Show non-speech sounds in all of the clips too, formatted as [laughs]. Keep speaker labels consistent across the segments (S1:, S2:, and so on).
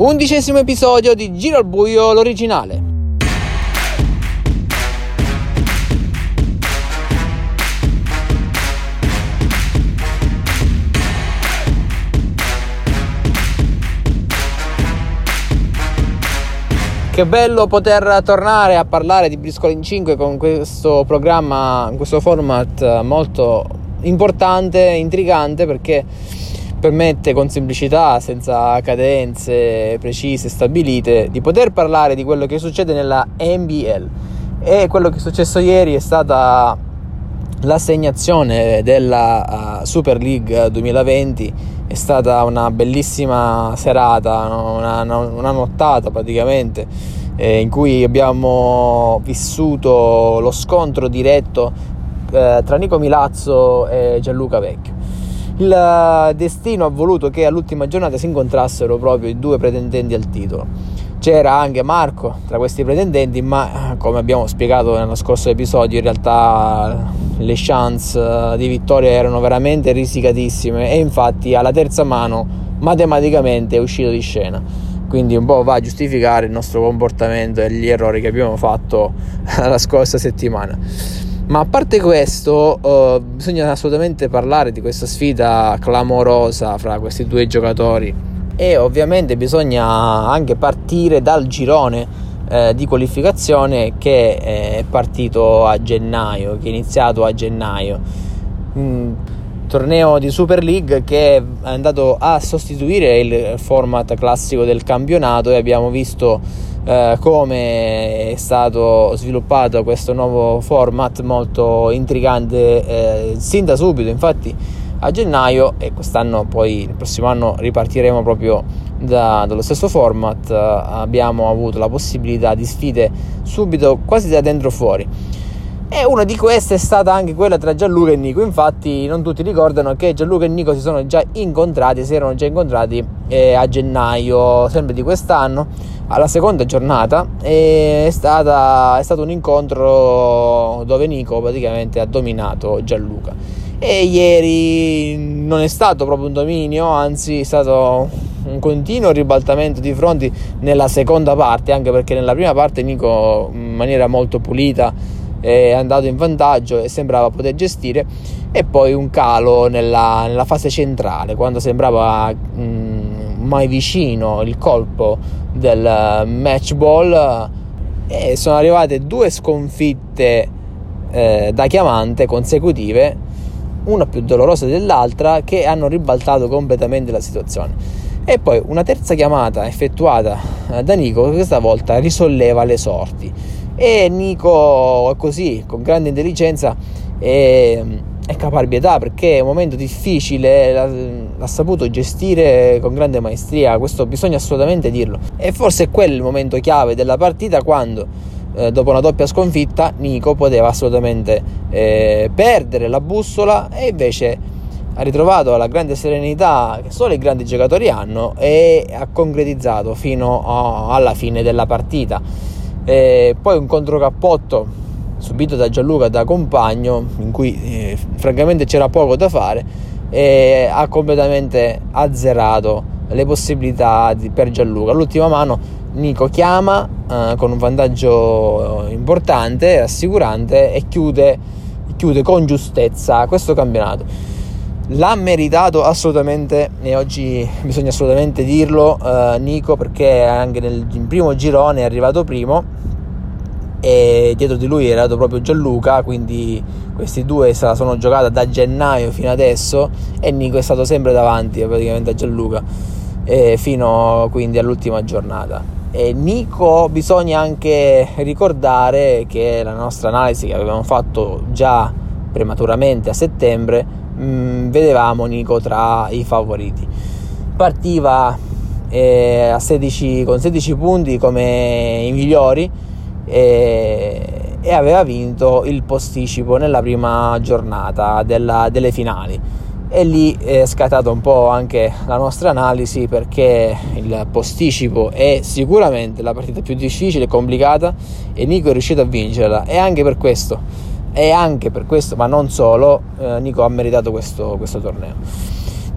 S1: Undicesimo episodio di Giro al Buio, l'originale. Che bello poter tornare a parlare di Briscola in 5 con questo programma, questo format molto importante, intrigante perché permette con semplicità, senza cadenze precise, stabilite, di poter parlare di quello che succede nella NBL. E quello che è successo ieri è stata l'assegnazione della uh, Super League 2020 è stata una bellissima serata, una, una nottata praticamente, eh, in cui abbiamo vissuto lo scontro diretto eh, tra Nico Milazzo e Gianluca Vecchio. Il eh, destino ha voluto che all'ultima giornata si incontrassero proprio i due pretendenti al titolo. C'era anche Marco tra questi pretendenti, ma come abbiamo spiegato nello scorso episodio, in realtà le chance eh, di vittoria erano veramente risicatissime e infatti alla terza mano matematicamente è uscito di scena quindi un po' va a giustificare il nostro comportamento e gli errori che abbiamo fatto [laughs] la scorsa settimana ma a parte questo uh, bisogna assolutamente parlare di questa sfida clamorosa fra questi due giocatori e ovviamente bisogna anche partire dal girone eh, di qualificazione che è partito a gennaio, che è iniziato a gennaio. Un torneo di Super League che è andato a sostituire il format classico del campionato e abbiamo visto eh, come è stato sviluppato questo nuovo format molto intrigante eh, sin da subito. Infatti a gennaio e quest'anno poi il prossimo anno ripartiremo proprio da, dallo stesso format abbiamo avuto la possibilità di sfide subito quasi da dentro fuori e una di queste è stata anche quella tra Gianluca e Nico. Infatti, non tutti ricordano che Gianluca e Nico si sono già incontrati, si erano già incontrati eh, a gennaio, sempre di quest'anno, alla seconda giornata. È, stata, è stato un incontro dove Nico praticamente ha dominato Gianluca e ieri non è stato proprio un dominio, anzi è stato un continuo ribaltamento di fronti nella seconda parte, anche perché nella prima parte Nico in maniera molto pulita è andato in vantaggio e sembrava poter gestire e poi un calo nella, nella fase centrale quando sembrava mh, mm, mai vicino il colpo del match ball e sono arrivate due sconfitte eh, da chiamante consecutive una più dolorosa dell'altra, che hanno ribaltato completamente la situazione. E poi una terza chiamata effettuata eh, da Nico, che questa volta risolleva le sorti. E Nico, così, con grande intelligenza e, e caparbietà, perché è un momento difficile, l'ha, l'ha saputo gestire con grande maestria, questo bisogna assolutamente dirlo. E forse è quello il momento chiave della partita quando eh, dopo una doppia sconfitta Nico poteva assolutamente eh, perdere la bussola e invece ha ritrovato la grande serenità che solo i grandi giocatori hanno e ha concretizzato fino a, alla fine della partita. E poi un controcappotto subito da Gianluca da compagno in cui eh, francamente c'era poco da fare e ha completamente azzerato le possibilità di, per Gianluca. L'ultima mano Nico chiama eh, con un vantaggio importante, rassicurante e chiude, chiude con giustezza questo campionato. L'ha meritato assolutamente e oggi bisogna assolutamente dirlo eh, Nico perché anche nel primo girone è arrivato primo e dietro di lui arrivato proprio Gianluca quindi questi due se la sono giocata da gennaio fino adesso e Nico è stato sempre davanti praticamente a Gianluca eh, fino quindi all'ultima giornata. E Nico bisogna anche ricordare che la nostra analisi che avevamo fatto già prematuramente a settembre mh, mm, vedevamo Nico tra i favoriti. Partiva eh, 16, con 16 punti come i migliori e, e, aveva vinto il posticipo nella prima giornata della, delle finali. E lì è scattata un po' anche la nostra analisi perché il posticipo è sicuramente la partita più difficile e complicata e Nico è riuscito a vincerla. E anche per questo e anche per questo ma non solo eh, Nico ha meritato questo, questo torneo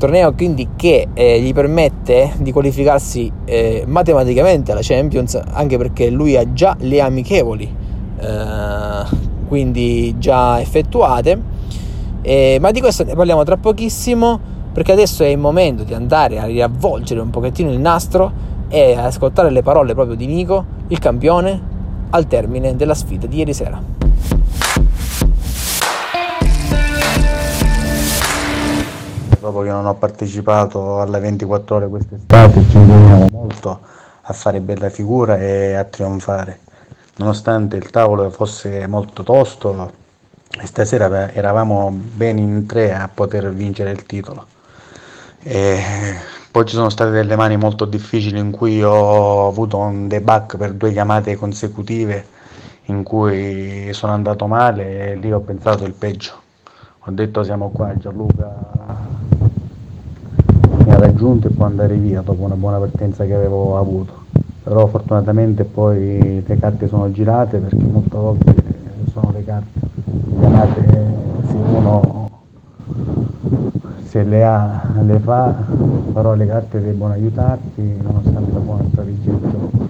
S1: torneo quindi che eh, gli permette di qualificarsi eh, matematicamente alla Champions anche perché lui ha già le amichevoli eh, quindi già effettuate. Ma di questo ne parliamo tra pochissimo perché adesso è il momento di andare a riavvolgere un pochettino il nastro e ascoltare le parole proprio di Nico il campione al termine della sfida di ieri sera
S2: dopo che non ho partecipato alle 24 ore quest'estate ci impegniamo molto a fare bella figura e a trionfare. Nonostante il tavolo fosse molto tosto, stasera eravamo ben in tre a poter vincere il titolo. E poi ci sono state delle mani molto difficili in cui ho avuto un debug per due chiamate consecutive in cui sono andato male e lì ho pensato il peggio. Ho detto siamo qua Gianluca raggiunto e può andare via dopo una buona partenza che avevo avuto. Però fortunatamente poi le carte sono girate perché molte volte sono le carte chiamate se uno se le ha le fa, però le carte debbono aiutarti nonostante la buona strategia di gioco.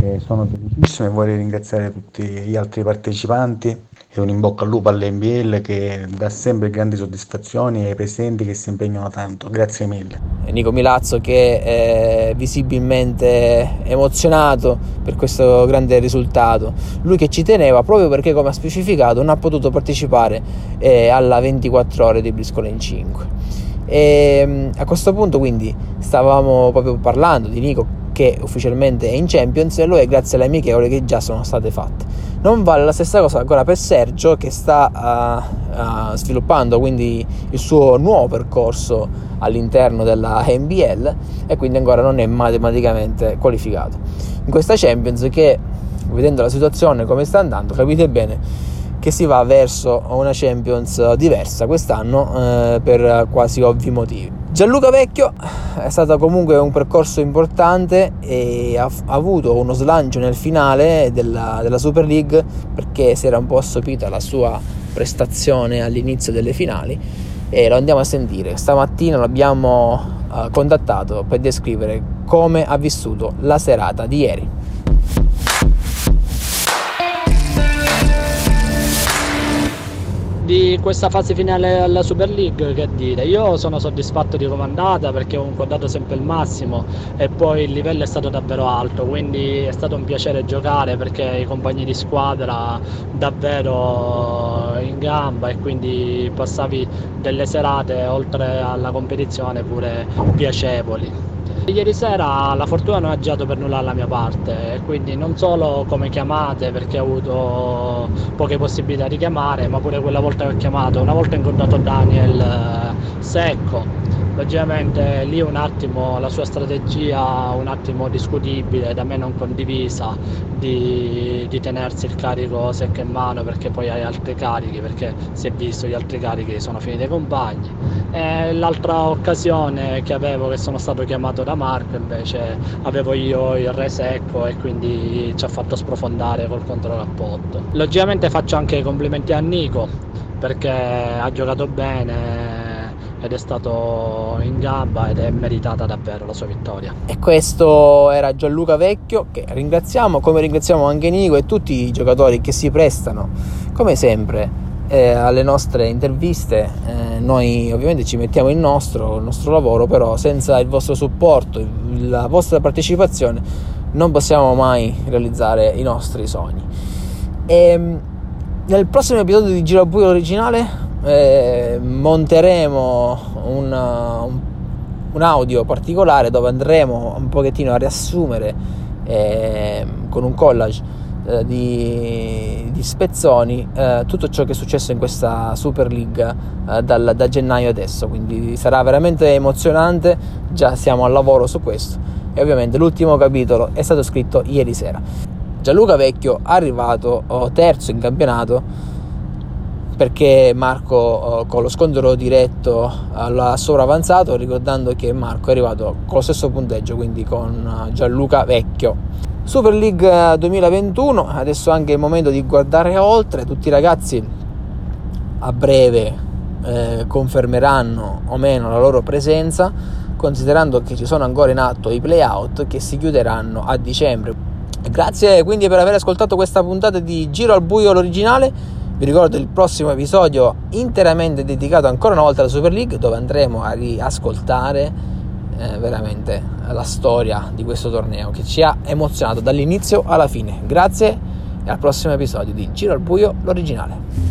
S2: E sono felicissimo e vorrei ringraziare tutti gli altri partecipanti e un in bocca al lupo all'NBL che dà sempre grandi soddisfazioni ai presenti che si impegnano tanto. Grazie mille.
S1: Nico Milazzo che è visibilmente emozionato per questo grande risultato. Lui che ci teneva proprio perché, come ha specificato, non ha potuto partecipare eh, alla 24 ore di Briscoe in 5. E a questo punto quindi stavamo proprio parlando di Nico che ufficialmente è in Champions e lo è grazie alle amichevoli che già sono state fatte. Non vale la stessa cosa ancora per Sergio che sta uh, uh, sviluppando quindi il suo nuovo percorso all'interno della NBL e quindi ancora non è matematicamente qualificato. In questa Champions che vedendo la situazione come sta andando capite bene che si va verso una Champions diversa quest'anno eh, per quasi ovvi motivi. Gianluca Vecchio è stato comunque un percorso importante e ha, ha avuto uno slancio nel finale della, della, Super League perché si era un po' assopita la sua prestazione all'inizio delle finali e lo andiamo a sentire. Stamattina l'abbiamo uh, contattato per descrivere come ha vissuto la serata di ieri.
S3: Di questa fase finale alla Super League che dire io sono soddisfatto di come è andata perché comunque ho dato sempre il massimo e poi il livello è stato davvero alto quindi è stato un piacere giocare perché i compagni di squadra davvero in gamba e quindi passavi delle serate oltre alla competizione pure piacevoli Ieri sera la fortuna non ha girato per nulla alla mia parte, quindi non solo come chiamate perché ho avuto poche possibilità di chiamare, ma pure quella volta che ho chiamato, una volta ho incontrato Daniel eh, Secco, logicamente lì un attimo la sua strategia un attimo discutibile, da me non condivisa, di, di tenersi il carico secco in mano perché poi hai altri carichi, perché si è visto gli altri carichi sono finiti ai compagni. E l'altra occasione che avevo, che sono stato chiamato da Marco, invece avevo io il re secco e quindi ci ha fatto sprofondare col controrappotto. Logicamente faccio anche i complimenti a Nico perché ha giocato bene ed è stato in gamba ed è meritata davvero la sua vittoria.
S1: E questo era Gianluca Vecchio che ringraziamo, come ringraziamo anche Nico e tutti i giocatori che si prestano, come sempre, eh, alle nostre interviste. Eh, noi ovviamente ci mettiamo il nostro, il nostro lavoro, però senza il vostro supporto, la vostra partecipazione, non possiamo mai realizzare i nostri sogni. E, ehm, nel prossimo episodio di Giro Buio originale eh, monteremo un, un, un, audio particolare dove andremo un pochettino a riassumere eh, con un collage eh, di, di, spezzoni eh, tutto ciò che è successo in questa Super League eh, dal, da gennaio adesso. Quindi sarà veramente emozionante. Già siamo al lavoro su questo. E ovviamente l'ultimo capitolo è stato scritto ieri sera. Gianluca Vecchio arrivato oh, terzo in campionato perché Marco con lo scontro diretto l'ha sovravanzato ricordando che Marco è arrivato con lo stesso punteggio quindi con Gianluca Vecchio Super League 2021 adesso anche il momento di guardare oltre tutti i ragazzi a breve eh, confermeranno o meno la loro presenza, considerando che ci sono ancora in atto i playout che si chiuderanno a dicembre. Grazie quindi per aver ascoltato questa puntata di Giro al Buio l'originale. Vi ricordo il prossimo episodio interamente dedicato ancora una volta alla Super League dove andremo a riascoltare eh, veramente la storia di questo torneo che ci ha emozionato dall'inizio alla fine. Grazie e al prossimo episodio di Giro al Buio l'originale.